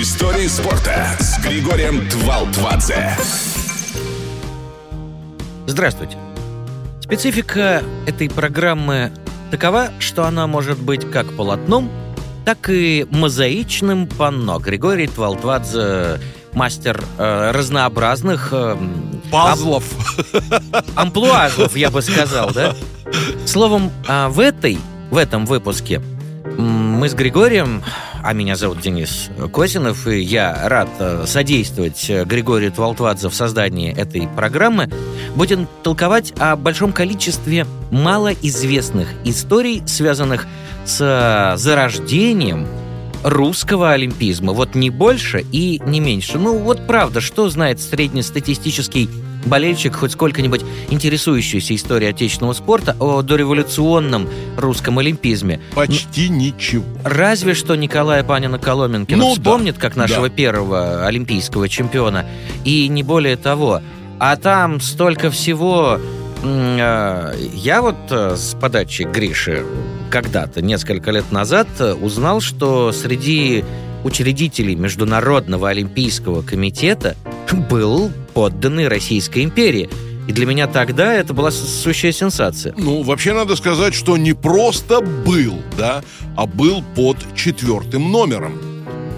Истории спорта с Григорием Твалтвадзе. Здравствуйте. Специфика этой программы такова, что она может быть как полотном, так и мозаичным панно. Григорий Твалтвадзе мастер э, разнообразных... Э, Пазлов. ам- амплуазов, я бы сказал, да? Словом, а в этой, в этом выпуске мы с Григорием, а меня зовут Денис Косинов, и я рад э, содействовать э, Григорию Твалтвадзе в создании этой программы, будем толковать о большом количестве малоизвестных историй, связанных с э, зарождением русского олимпизма. Вот не больше и не меньше. Ну вот правда, что знает среднестатистический болельщик, хоть сколько-нибудь интересующийся историей отечественного спорта о дореволюционном русском олимпизме? Почти ничего. Разве что Николая Панина Коломенкина Ну да, вспомнит как нашего да. первого олимпийского чемпиона. И не более того. А там столько всего... Э, Я вот э, с подачи Гриши когда-то, несколько лет назад, э, узнал, что среди учредителей Международного олимпийского комитета был подданный Российской империи. И для меня тогда это была сущая сенсация. Ну, вообще надо сказать, что не просто был, да, а был под четвертым номером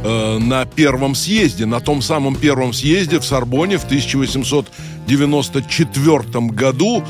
э, на первом съезде, на том самом первом съезде в Сорбоне в 1894 году.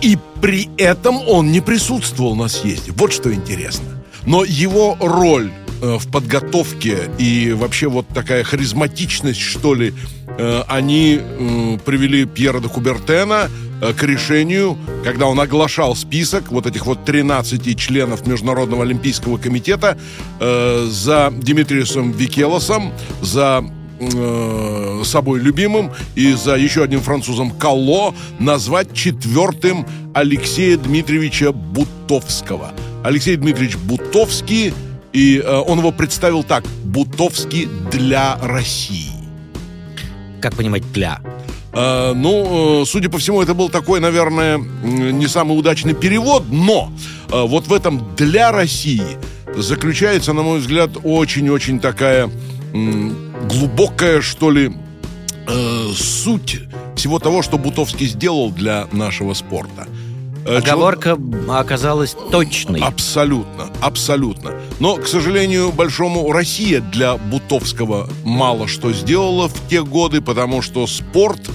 И при этом он не присутствовал на съезде. Вот что интересно. Но его роль в подготовке и вообще вот такая харизматичность, что ли, э, они э, привели Пьера де Кубертена э, к решению, когда он оглашал список вот этих вот 13 членов Международного олимпийского комитета э, за Димитриусом Викелосом, за э, собой любимым и за еще одним французом Калло назвать четвертым Алексея Дмитриевича Бутовского. Алексей Дмитриевич Бутовский, и э, он его представил так «Бутовский для России». Как понимать, для. Э, ну, э, судя по всему, это был такой, наверное, не самый удачный перевод, но э, вот в этом «для России» заключается, на мой взгляд, очень-очень такая глубокая, что ли, э, суть всего того, что Бутовский сделал для нашего спорта. Э, Оговорка оказалась точной. Абсолютно, абсолютно. Но, к сожалению, большому Россия для Бутовского мало что сделала в те годы, потому что спорт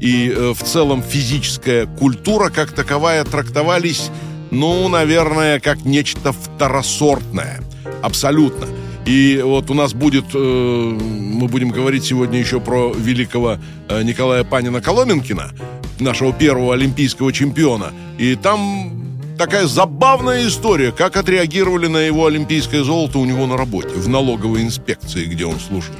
и э, в целом физическая культура как таковая трактовались, ну, наверное, как нечто второсортное. Абсолютно. И вот у нас будет, э, мы будем говорить сегодня еще про великого э, Николая Панина Коломенкина, нашего первого олимпийского чемпиона. И там такая забавная история, как отреагировали на его олимпийское золото у него на работе, в налоговой инспекции, где он служил.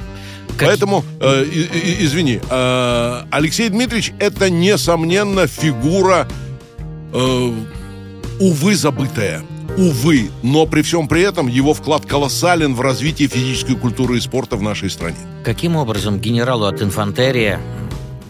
Как- Поэтому, э, и- извини, э, Алексей Дмитриевич это, несомненно, фигура, э, увы, забытая. Увы, но при всем при этом его вклад колоссален в развитие физической культуры и спорта в нашей стране. Каким образом генералу от инфантерии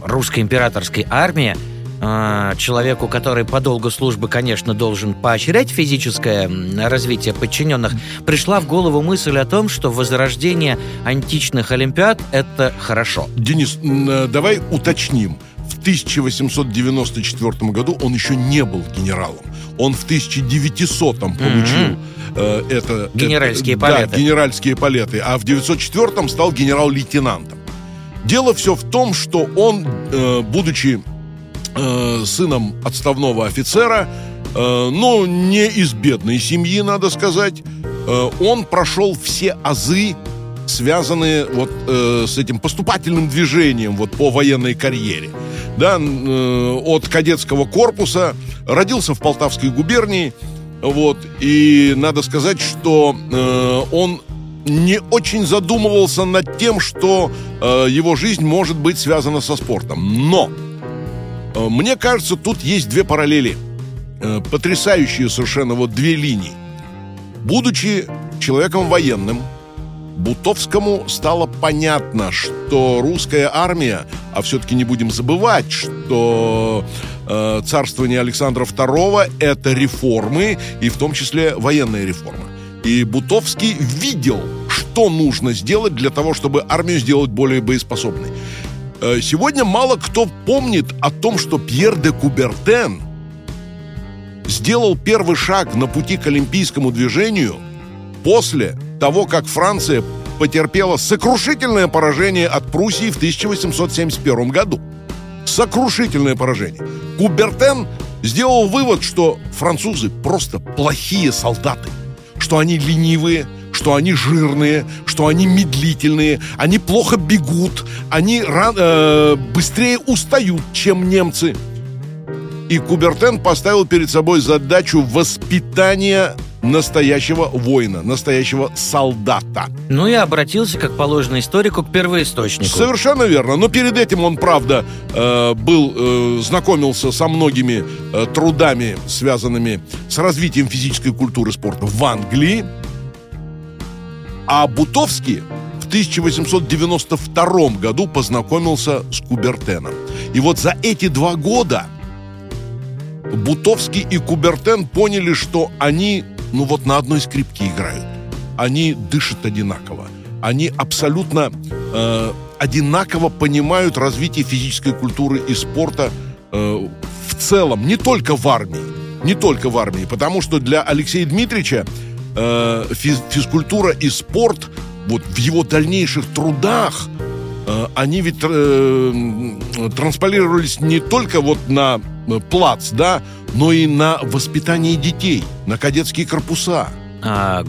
русской императорской армии, э, человеку, который по долгу службы, конечно, должен поощрять физическое развитие подчиненных, пришла в голову мысль о том, что возрождение античных олимпиад – это хорошо. Денис, э, давай уточним. В 1894 году он еще не был генералом. Он в 1900 получил э, это... Генеральские это- палеты. Да, генеральские палеты. А в 904 стал генерал-лейтенантом. Дело все в том, что он, э, будучи э, сыном отставного офицера, э, но не из бедной семьи, надо сказать, э, он прошел все азы, связанные вот э, с этим поступательным движением вот по военной карьере. Да, э, от кадетского корпуса родился в Полтавской губернии, вот, и надо сказать, что э, он не очень задумывался над тем, что э, его жизнь может быть связана со спортом. Но э, мне кажется, тут есть две параллели. Э, потрясающие совершенно вот две линии. Будучи человеком военным, Бутовскому стало понятно, что русская армия, а все-таки не будем забывать, что э, царствование Александра II – это реформы, и в том числе военная реформа. И Бутовский видел, что нужно сделать для того, чтобы армию сделать более боеспособной. Э, сегодня мало кто помнит о том, что Пьер де Кубертен сделал первый шаг на пути к олимпийскому движению после того, как Франция потерпела сокрушительное поражение от Пруссии в 1871 году. Сокрушительное поражение. Кубертен сделал вывод, что французы просто плохие солдаты, что они ленивые, что они жирные, что они медлительные, они плохо бегут, они ран, э, быстрее устают, чем немцы. И Кубертен поставил перед собой задачу воспитания настоящего воина, настоящего солдата. Ну и обратился, как положено историку, к первоисточнику. Совершенно верно. Но перед этим он, правда, э, был, э, знакомился со многими э, трудами, связанными с развитием физической культуры спорта в Англии. А Бутовский в 1892 году познакомился с Кубертеном. И вот за эти два года Бутовский и Кубертен поняли, что они ну вот на одной скрипке играют. Они дышат одинаково. Они абсолютно э, одинаково понимают развитие физической культуры и спорта э, в целом, не только в армии. Не только в армии, потому что для Алексея Дмитриевича э, физ, физкультура и спорт вот в его дальнейших трудах э, они ведь э, трансполировались не только вот на плац, да, но и на воспитание детей, на кадетские корпуса. А,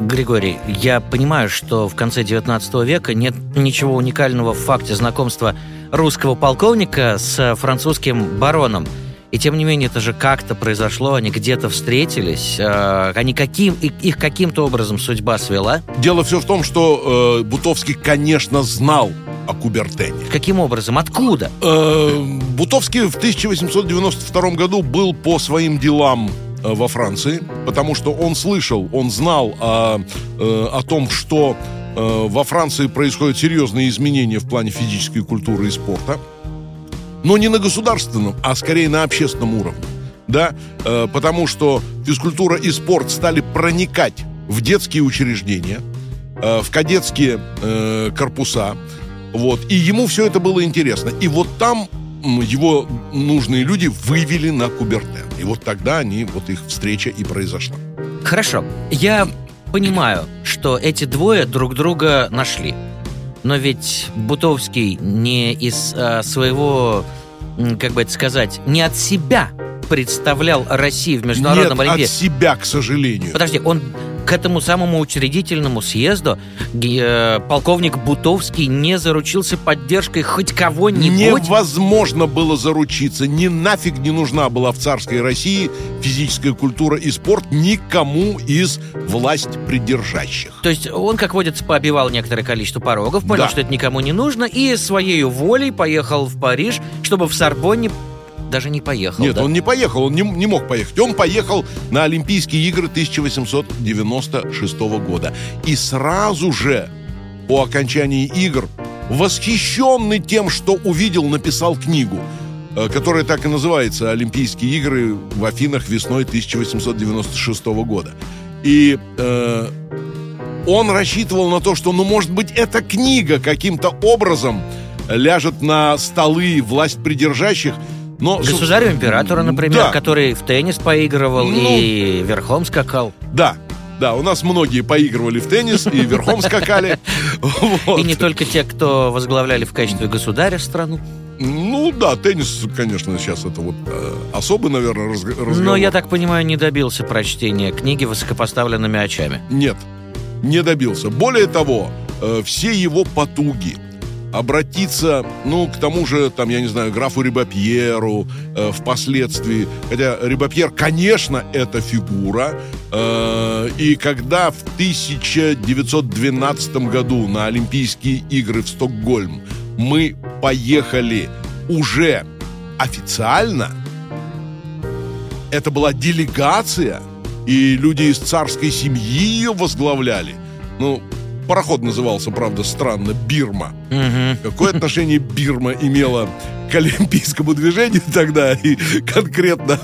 Григорий, я понимаю, что в конце 19 века нет ничего уникального в факте знакомства русского полковника с французским бароном. И тем не менее, это же как-то произошло, они где-то встретились, э, они каким, их каким-то образом судьба свела. Дело все в том, что э, Бутовский, конечно, знал о Кубертене. Каким образом? Откуда? Э, Бутовский в 1892 году был по своим делам э, во Франции, потому что он слышал, он знал о, э, о том, что во Франции происходят серьезные изменения в плане физической культуры и спорта, но не на государственном, а скорее на общественном уровне. Да, потому что физкультура и спорт стали проникать в детские учреждения, в кадетские корпуса, вот. И ему все это было интересно. И вот там его нужные люди вывели на Кубертен. И вот тогда они, вот их встреча и произошла. Хорошо. Я понимаю, что эти двое друг друга нашли. Но ведь Бутовский не из а, своего, как бы это сказать, не от себя представлял Россию в международном Нет, олимпе. от себя, к сожалению. Подожди, он к этому самому учредительному съезду э, полковник Бутовский не заручился поддержкой хоть кого-нибудь? Невозможно было заручиться. Ни нафиг не нужна была в царской России физическая культура и спорт никому из власть придержащих. То есть он, как водится, пообивал некоторое количество порогов, понял, да. что это никому не нужно, и своей волей поехал в Париж, чтобы в Сорбонне даже не поехал. Нет, да? он не поехал, он не, не мог поехать. Он поехал на Олимпийские игры 1896 года. И сразу же по окончании игр, восхищенный тем, что увидел, написал книгу, э, которая так и называется «Олимпийские игры в Афинах весной 1896 года». И э, он рассчитывал на то, что, ну, может быть, эта книга каким-то образом ляжет на столы власть придержащих – но, Государю императора, например, да. который в теннис поигрывал ну, и верхом скакал. Да, да, у нас многие поигрывали в теннис и верхом скакали. И не только те, кто возглавляли в качестве государя страну. Ну да, теннис, конечно, сейчас это вот э, особый, наверное, разговор. Но я так понимаю, не добился прочтения книги высокопоставленными очами. Нет, не добился. Более того, э, все его потуги, обратиться, ну, к тому же, там, я не знаю, графу Рибапьеру э, впоследствии. Хотя Рибапьер, конечно, это фигура. Э, и когда в 1912 году на Олимпийские игры в Стокгольм мы поехали уже официально, это была делегация, и люди из царской семьи ее возглавляли. Ну, Пароход назывался, правда, странно, Бирма. Угу. Какое отношение Бирма имела к олимпийскому движению тогда и конкретно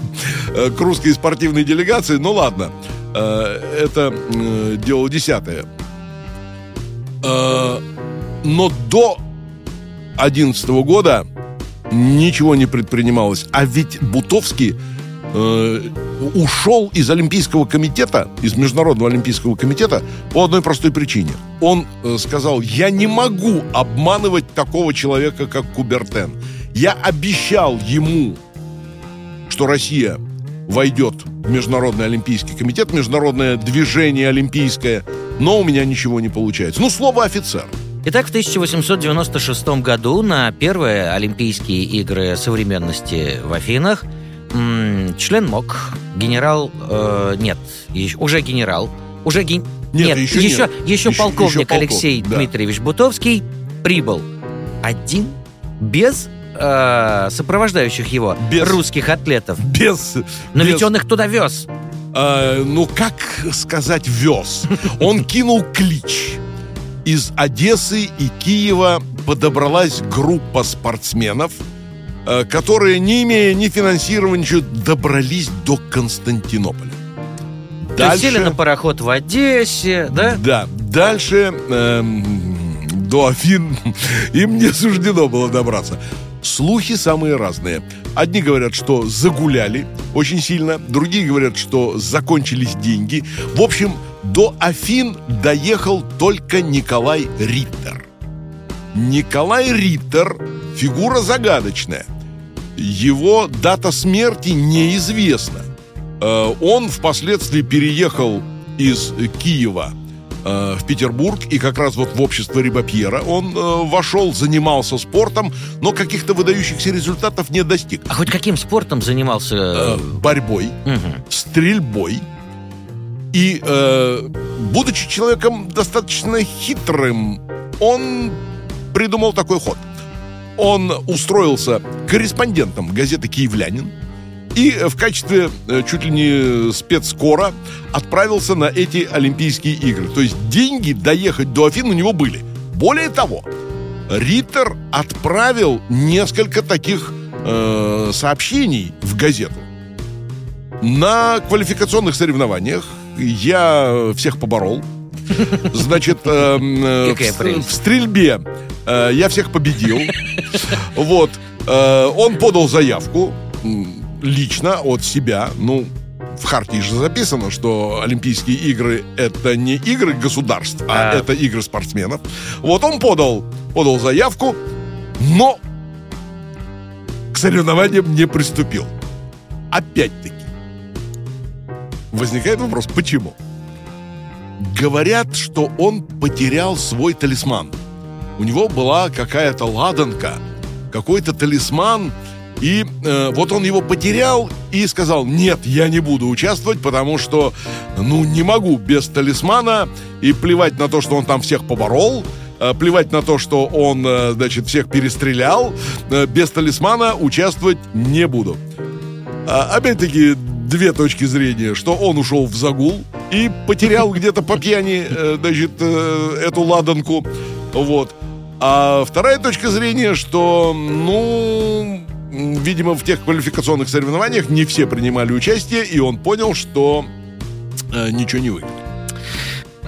э, к русской спортивной делегации? Ну ладно, э, это э, дело десятое. Но до 2011 года ничего не предпринималось. А ведь Бутовский э, ушел из Олимпийского комитета, из Международного Олимпийского комитета по одной простой причине. Он э, сказал, я не могу обманывать такого человека, как Кубертен. Я обещал ему, что Россия войдет в Международный Олимпийский комитет, Международное движение олимпийское, но у меня ничего не получается. Ну, слово офицер. Итак, в 1896 году на первые Олимпийские игры современности в Афинах член МОК, генерал, э, нет, уже генерал, уже ген... нет, нет, еще, еще, нет. еще, еще полковник еще полков, Алексей да. Дмитриевич Бутовский прибыл один без э, сопровождающих его без, русских атлетов. Без. Но без, ведь он их туда вез. Э, ну, как сказать, вез? Он кинул клич. Из Одессы и Киева подобралась группа спортсменов, которые, не имея ни финансирования, ничего, добрались до Константинополя. Дальше... Сели на пароход в Одессе, да? Да. Дальше эм, до Афин им не суждено было добраться. Слухи самые разные. Одни говорят, что загуляли очень сильно, другие говорят, что закончились деньги. В общем, до Афин доехал только Николай Риттер. Николай Риттер – фигура загадочная. Его дата смерти неизвестна. Э, он впоследствии переехал из Киева Э, в Петербург, и как раз вот в общество Рибапьера он э, вошел, занимался спортом, но каких-то выдающихся результатов не достиг. А хоть каким спортом занимался? Э, борьбой, угу. стрельбой. И, э, будучи человеком достаточно хитрым, он придумал такой ход. Он устроился корреспондентом газеты «Киевлянин», и в качестве э, чуть ли не спецскора отправился на эти Олимпийские игры. То есть деньги доехать до Афин у него были. Более того, Риттер отправил несколько таких э, сообщений в газету. На квалификационных соревнованиях я всех поборол. Значит, э, э, в, в стрельбе э, я всех победил. Вот. Э, он подал заявку лично от себя, ну, в Хартии же записано, что Олимпийские игры это не игры государств, а, а это игры спортсменов. Вот он подал, подал заявку, но к соревнованиям не приступил. Опять-таки, возникает вопрос, почему? Говорят, что он потерял свой талисман. У него была какая-то ладанка, какой-то талисман, и э, вот он его потерял и сказал, нет, я не буду участвовать, потому что, ну, не могу без талисмана и плевать на то, что он там всех поборол, э, плевать на то, что он, э, значит, всех перестрелял, э, без талисмана участвовать не буду. А, опять-таки, две точки зрения, что он ушел в загул и потерял где-то по пьяни, э, значит, э, эту ладанку, вот. А вторая точка зрения, что, ну, видимо, в тех квалификационных соревнованиях не все принимали участие, и он понял, что э, ничего не выиграл.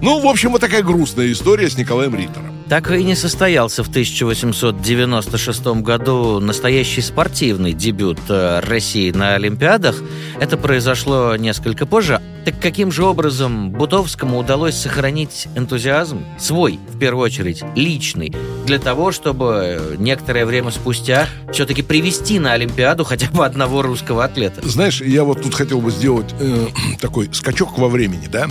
Ну, в общем, вот такая грустная история с Николаем Риттером. Так и не состоялся в 1896 году настоящий спортивный дебют э, России на Олимпиадах. Это произошло несколько позже. Так каким же образом Бутовскому удалось сохранить энтузиазм, свой, в первую очередь, личный, для того, чтобы некоторое время спустя все-таки привести на Олимпиаду хотя бы одного русского атлета? Знаешь, я вот тут хотел бы сделать э, такой скачок во времени, да?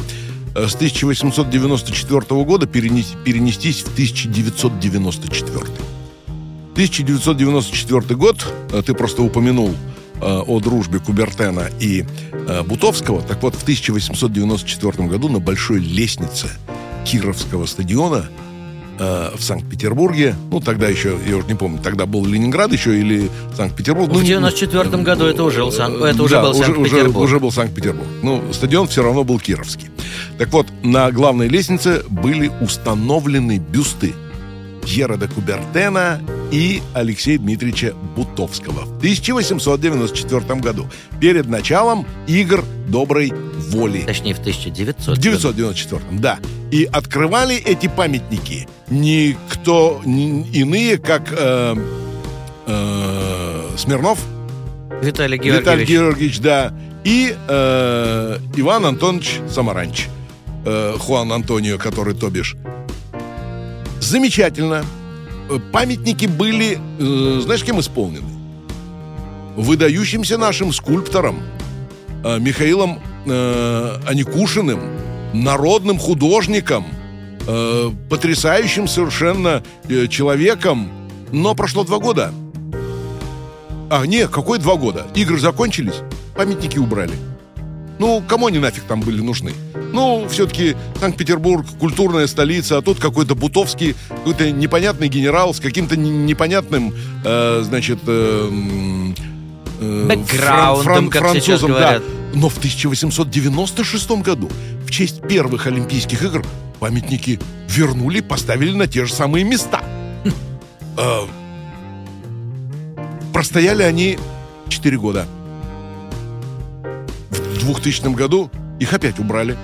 Э, с 1894 года перенестись в 1994. 1994 год, э, ты просто упомянул э, о дружбе Кубертена и Бутовского. Так вот, в 1894 году на большой лестнице Кировского стадиона в Санкт-Петербурге. Ну, тогда еще, я уже не помню, тогда был Ленинград еще или Санкт-Петербург. В 94 ну, году это уже, это уже да, был Санкт-Петербург. Уже, уже был Санкт-Петербург. Ну, стадион все равно был Кировский. Так вот, на главной лестнице были установлены бюсты Пьера де Кубертена и Алексея Дмитриевича Бутовского в 1894 году, перед началом игр доброй воли. Точнее, в 1900. В 994 да. И открывали эти памятники никто не иные, как э, э, Смирнов, Виталий Георгиевич. Виталий Георгиевич, да, и э, Иван Антонович Самаранч, э, Хуан Антонио, который то бишь. Замечательно. Э, Памятники были, э, знаешь, кем исполнены? Выдающимся нашим скульптором э, Михаилом э, Аникушиным, народным художником, э, потрясающим совершенно э, человеком. Но прошло два года. А, не, какой два года? Игры закончились, памятники убрали. Ну, кому они нафиг там были нужны? Ну, все-таки Санкт-Петербург, культурная столица, а тут какой-то бутовский, какой-то непонятный генерал с каким-то не- непонятным, э, значит, э, э, Бэкграундом, как сейчас французом, говорят. да. Но в 1896 году, в честь первых Олимпийских игр, памятники вернули, поставили на те же самые места. Э, Простояли они 4 года. В 2000 году их опять убрали.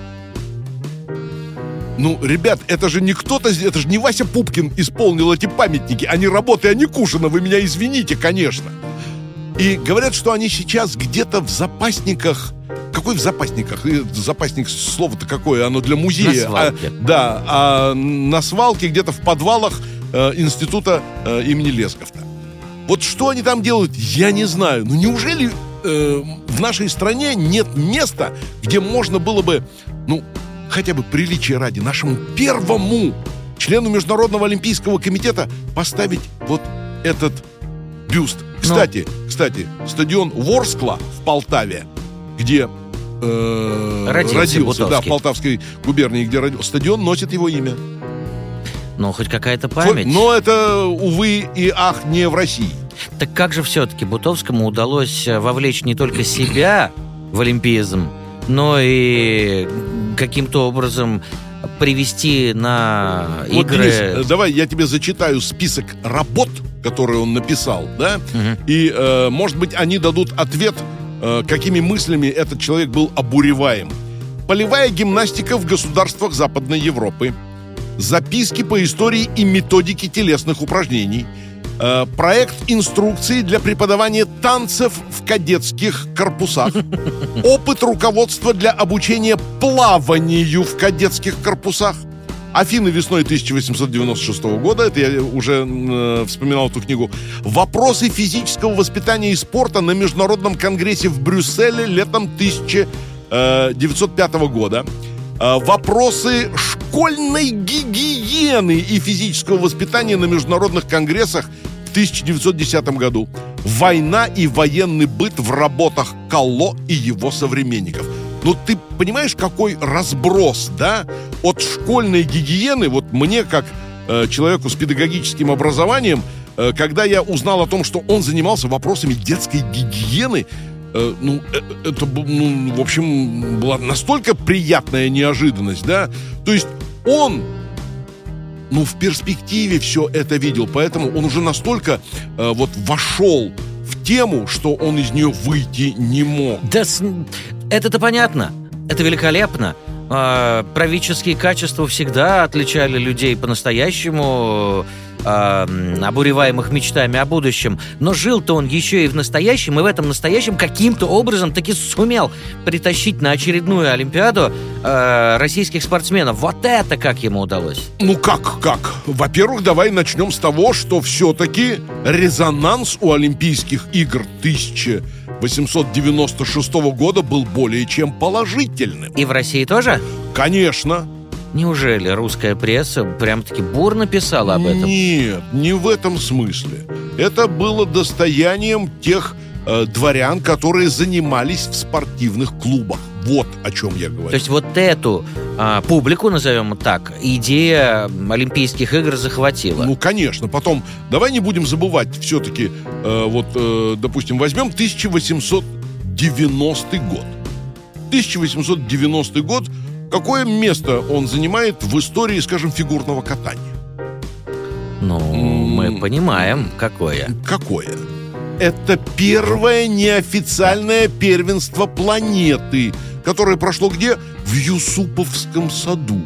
Ну, ребят, это же не кто-то, это же не Вася Пупкин исполнил эти памятники, они работы Аникушина, вы меня извините, конечно. И говорят, что они сейчас где-то в запасниках. Какой в запасниках? Запасник слово-то какое? Оно для музея. На свалке. А, да, а на свалке где-то в подвалах э, института э, имени Лесковта. Вот что они там делают, я не знаю. Ну неужели э, в нашей стране нет места, где можно было бы, ну, хотя бы приличия ради, нашему первому члену Международного Олимпийского комитета поставить вот этот бюст. Кстати, кстати, стадион Ворскла в Полтаве, где э, Родился родился, да, в. Полтавской губернии, где родился, стадион носит его имя. Ну, хоть какая-то память. Но это, увы и ах, не в России. Так как же все-таки Бутовскому удалось э, вовлечь не только себя в олимпизм, но и каким-то образом привести на Вот, игры... Денис, э, давай я тебе зачитаю список работ, которые он написал, да? Мгм. И, э, может быть, они дадут ответ, э, какими мыслями этот человек был обуреваем. Полевая гимнастика в государствах Западной Европы. Записки по истории и методике телесных упражнений. Э, проект инструкции для преподавания танцев в кадетских корпусах. Опыт руководства для обучения плаванию в кадетских корпусах. Афины весной 1896 года, это я уже э, вспоминал эту книгу. Вопросы физического воспитания и спорта на Международном конгрессе в Брюсселе летом 1905 года. Э, Вопросы школьной гигиены и физического воспитания на международных конгрессах в 1910 году. Война и военный быт в работах Калло и его современников. Ну, ты понимаешь, какой разброс, да? От школьной гигиены, вот мне, как э, человеку с педагогическим образованием, э, когда я узнал о том, что он занимался вопросами детской гигиены, э, ну, э, это, ну, в общем, была настолько приятная неожиданность, да? То есть он ну, в перспективе все это видел, поэтому он уже настолько э, вот вошел в тему, что он из нее выйти не мог. Да это-то понятно. Это великолепно. А, правительские качества всегда отличали людей по-настоящему а, м, обуреваемых мечтами о будущем. Но жил-то он еще и в настоящем, и в этом настоящем каким-то образом таки сумел притащить на очередную Олимпиаду а, российских спортсменов. Вот это как ему удалось. Ну как, как? Во-первых, давай начнем с того, что все-таки резонанс у Олимпийских игр 1896 года был более чем положительным. И в России тоже? Конечно. Неужели русская пресса прям-таки бурно писала об этом? Нет, не в этом смысле. Это было достоянием тех э, дворян, которые занимались в спортивных клубах. Вот о чем я говорю. То есть вот эту а, публику, назовем так, идея Олимпийских игр захватила. Ну, конечно. Потом, давай не будем забывать, все-таки, э, вот, э, допустим, возьмем 1890 год. 1890 год, какое место он занимает в истории, скажем, фигурного катания? Ну, мы понимаем, какое. Какое? Это первое неофициальное первенство планеты которое прошло где? В Юсуповском саду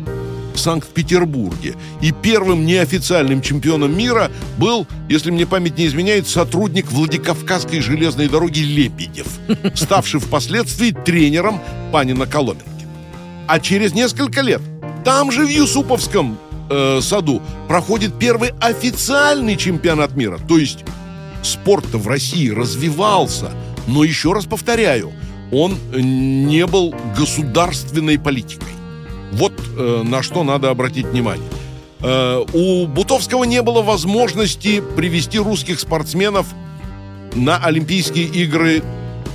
в Санкт-Петербурге. И первым неофициальным чемпионом мира был, если мне память не изменяет, сотрудник Владикавказской железной дороги Лебедев, ставший впоследствии тренером Панина Коломенки. А через несколько лет там же в Юсуповском э, саду проходит первый официальный чемпионат мира. То есть спорт в России развивался, но еще раз повторяю, он не был государственной политикой. Вот э, на что надо обратить внимание. Э, у Бутовского не было возможности привести русских спортсменов на Олимпийские игры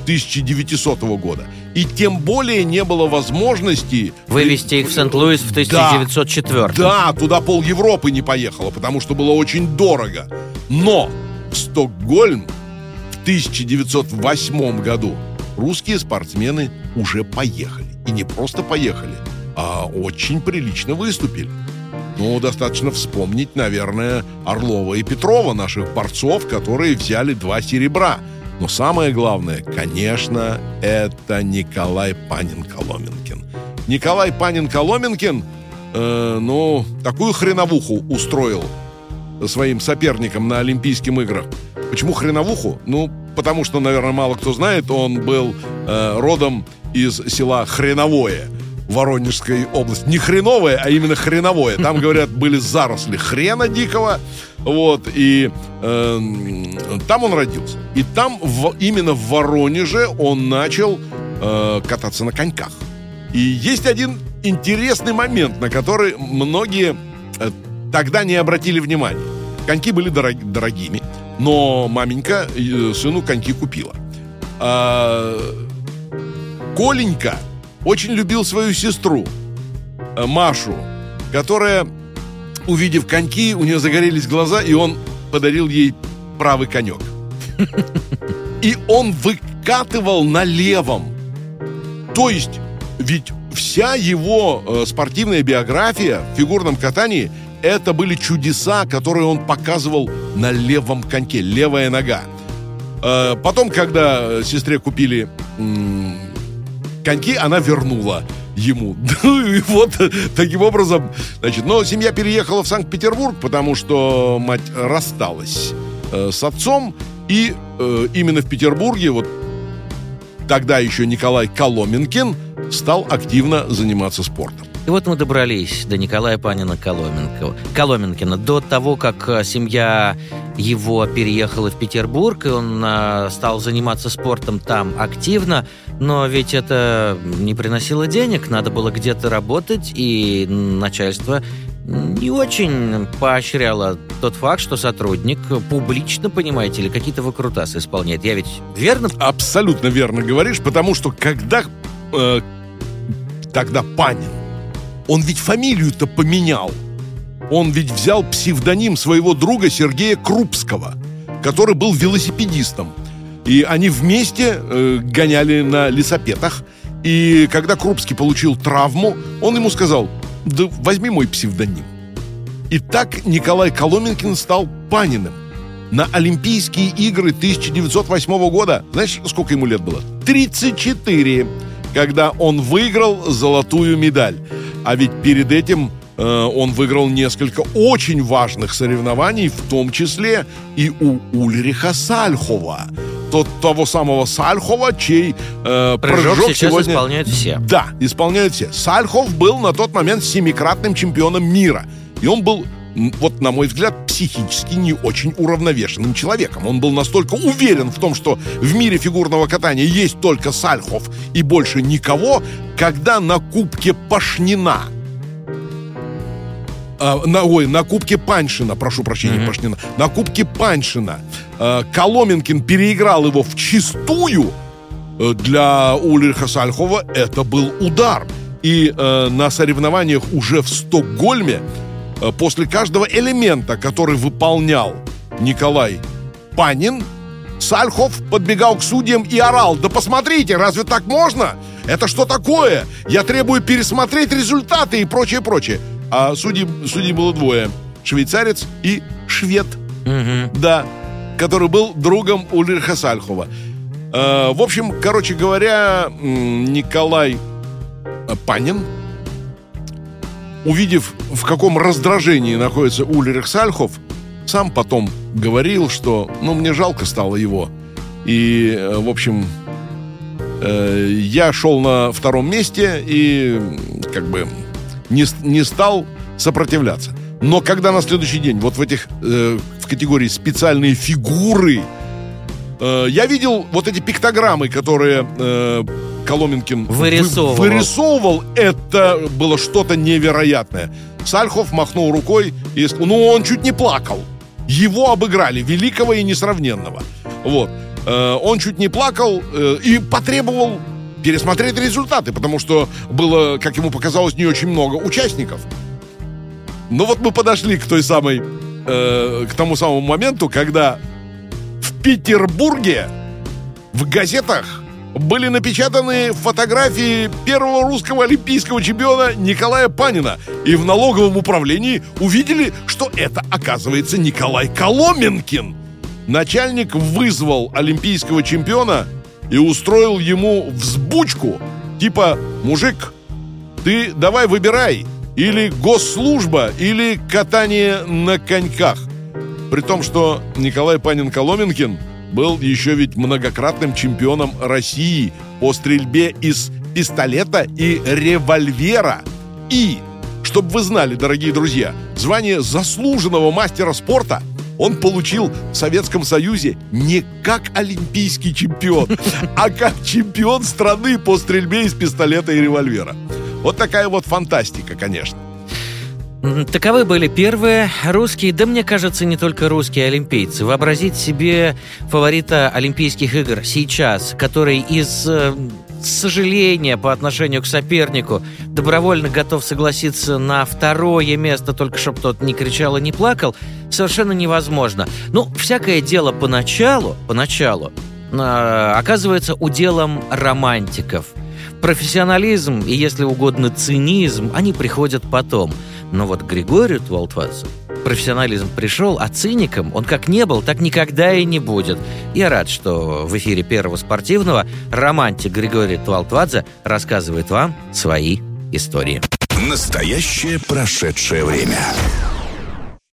1900 года. И тем более не было возможности... Вывести их в Сент-Луис в 1904 да, да, туда пол Европы не поехало, потому что было очень дорого. Но в Стокгольм в 1908 году русские спортсмены уже поехали. И не просто поехали, а очень прилично выступили. Ну, достаточно вспомнить, наверное, Орлова и Петрова, наших борцов, которые взяли два серебра – но самое главное, конечно, это Николай Панин-Коломенкин. Николай Панин-Коломенкин, э, ну, такую хреновуху устроил своим соперникам на Олимпийских играх. Почему хреновуху? Ну, потому что, наверное, мало кто знает, он был э, родом из села Хреновое – Воронежской области. Не хреновое, а именно хреновое. Там, говорят, были заросли хрена дикого. Вот, и э, там он родился. И там, в, именно в Воронеже, он начал э, кататься на коньках. И есть один интересный момент, на который многие э, тогда не обратили внимания. Коньки были дорог, дорогими, но маменька э, сыну коньки купила. А, Коленька очень любил свою сестру, э, Машу, которая, увидев коньки, у нее загорелись глаза, и он подарил ей правый конек. И он выкатывал на левом. То есть, ведь вся его э, спортивная биография в фигурном катании это были чудеса, которые он показывал на левом коньке, левая нога. Э, потом, когда сестре купили коньки она вернула ему. Ну и вот таким образом, значит, но семья переехала в Санкт-Петербург, потому что мать рассталась э, с отцом, и э, именно в Петербурге вот тогда еще Николай Коломенкин стал активно заниматься спортом. И вот мы добрались до Николая Панина Коломенко, Коломенкина. До того, как э, семья его переехала в Петербург, и он э, стал заниматься спортом там активно, но ведь это не приносило денег, надо было где-то работать, и начальство не очень поощряло тот факт, что сотрудник публично, понимаете ли, какие-то выкрутасы исполняет. Я ведь верно? Абсолютно верно говоришь, потому что когда э, тогда Панин он ведь фамилию-то поменял. Он ведь взял псевдоним своего друга Сергея Крупского, который был велосипедистом. И они вместе э, гоняли на лесопетах. И когда Крупский получил травму, он ему сказал, да возьми мой псевдоним. И так Николай Коломенкин стал Паниным. На Олимпийские игры 1908 года, знаешь, сколько ему лет было? 34, когда он выиграл золотую медаль. А ведь перед этим он выиграл несколько очень важных соревнований, в том числе и у Ульриха Сальхова. Тот того самого Сальхова, чей э, прыжок, прыжок сейчас сегодня... исполняют все. Да, исполняют все. Сальхов был на тот момент семикратным чемпионом мира. И он был вот, на мой взгляд, психически не очень уравновешенным человеком. Он был настолько уверен в том, что в мире фигурного катания есть только Сальхов и больше никого, когда на Кубке Пашнина э, на, ой, на Кубке Паншина, прошу прощения, mm-hmm. Пашнина, на Кубке Паншина э, Коломенкин переиграл его в чистую, э, для Ульриха Сальхова это был удар. И э, на соревнованиях уже в Стокгольме Э, после каждого элемента, который выполнял Николай Панин, Сальхов подбегал к судьям и орал «Да посмотрите, разве так можно? Это что такое? Я требую пересмотреть результаты и прочее, прочее». А судей, судей было двое. Швейцарец и швед. Угу. Да, который был другом Ульриха Сальхова. Э, в общем, короче говоря, Николай Панин, увидев, в каком раздражении находится Ульрих Сальхов, сам потом говорил, что, ну, мне жалко стало его. И, э, в общем, э, я шел на втором месте и, как бы, не, не стал сопротивляться. Но когда на следующий день вот в этих, э, в категории специальные фигуры, э, я видел вот эти пиктограммы, которые э, Коломенкин вырисовывал. Вы, вырисовывал, это было что-то невероятное. Сальхов махнул рукой и сказал, ну он чуть не плакал. Его обыграли, великого и несравненного. Вот. Э, он чуть не плакал э, и потребовал пересмотреть результаты, потому что было, как ему показалось, не очень много участников. Но вот мы подошли к той самой, э, к тому самому моменту, когда в Петербурге в газетах были напечатаны фотографии первого русского олимпийского чемпиона Николая Панина. И в налоговом управлении увидели, что это, оказывается, Николай Коломенкин. Начальник вызвал олимпийского чемпиона и устроил ему взбучку. Типа, мужик, ты давай выбирай, или госслужба, или катание на коньках. При том, что Николай Панин-Коломенкин – был еще ведь многократным чемпионом России по стрельбе из пистолета и револьвера. И, чтобы вы знали, дорогие друзья, звание заслуженного мастера спорта он получил в Советском Союзе не как олимпийский чемпион, а как чемпион страны по стрельбе из пистолета и револьвера. Вот такая вот фантастика, конечно. Таковы были первые русские, да мне кажется, не только русские олимпийцы. Вообразить себе фаворита Олимпийских игр сейчас, который из э, сожаления по отношению к сопернику добровольно готов согласиться на второе место, только чтобы тот не кричал и не плакал, совершенно невозможно. Ну, всякое дело поначалу, поначалу, э, оказывается уделом романтиков. Профессионализм и, если угодно, цинизм, они приходят потом – но вот Григорию Твалтвадзе профессионализм пришел, а циником он как не был, так никогда и не будет. Я рад, что в эфире Первого спортивного романтик Григорий Твалтвадзе рассказывает вам свои истории. Настоящее прошедшее время.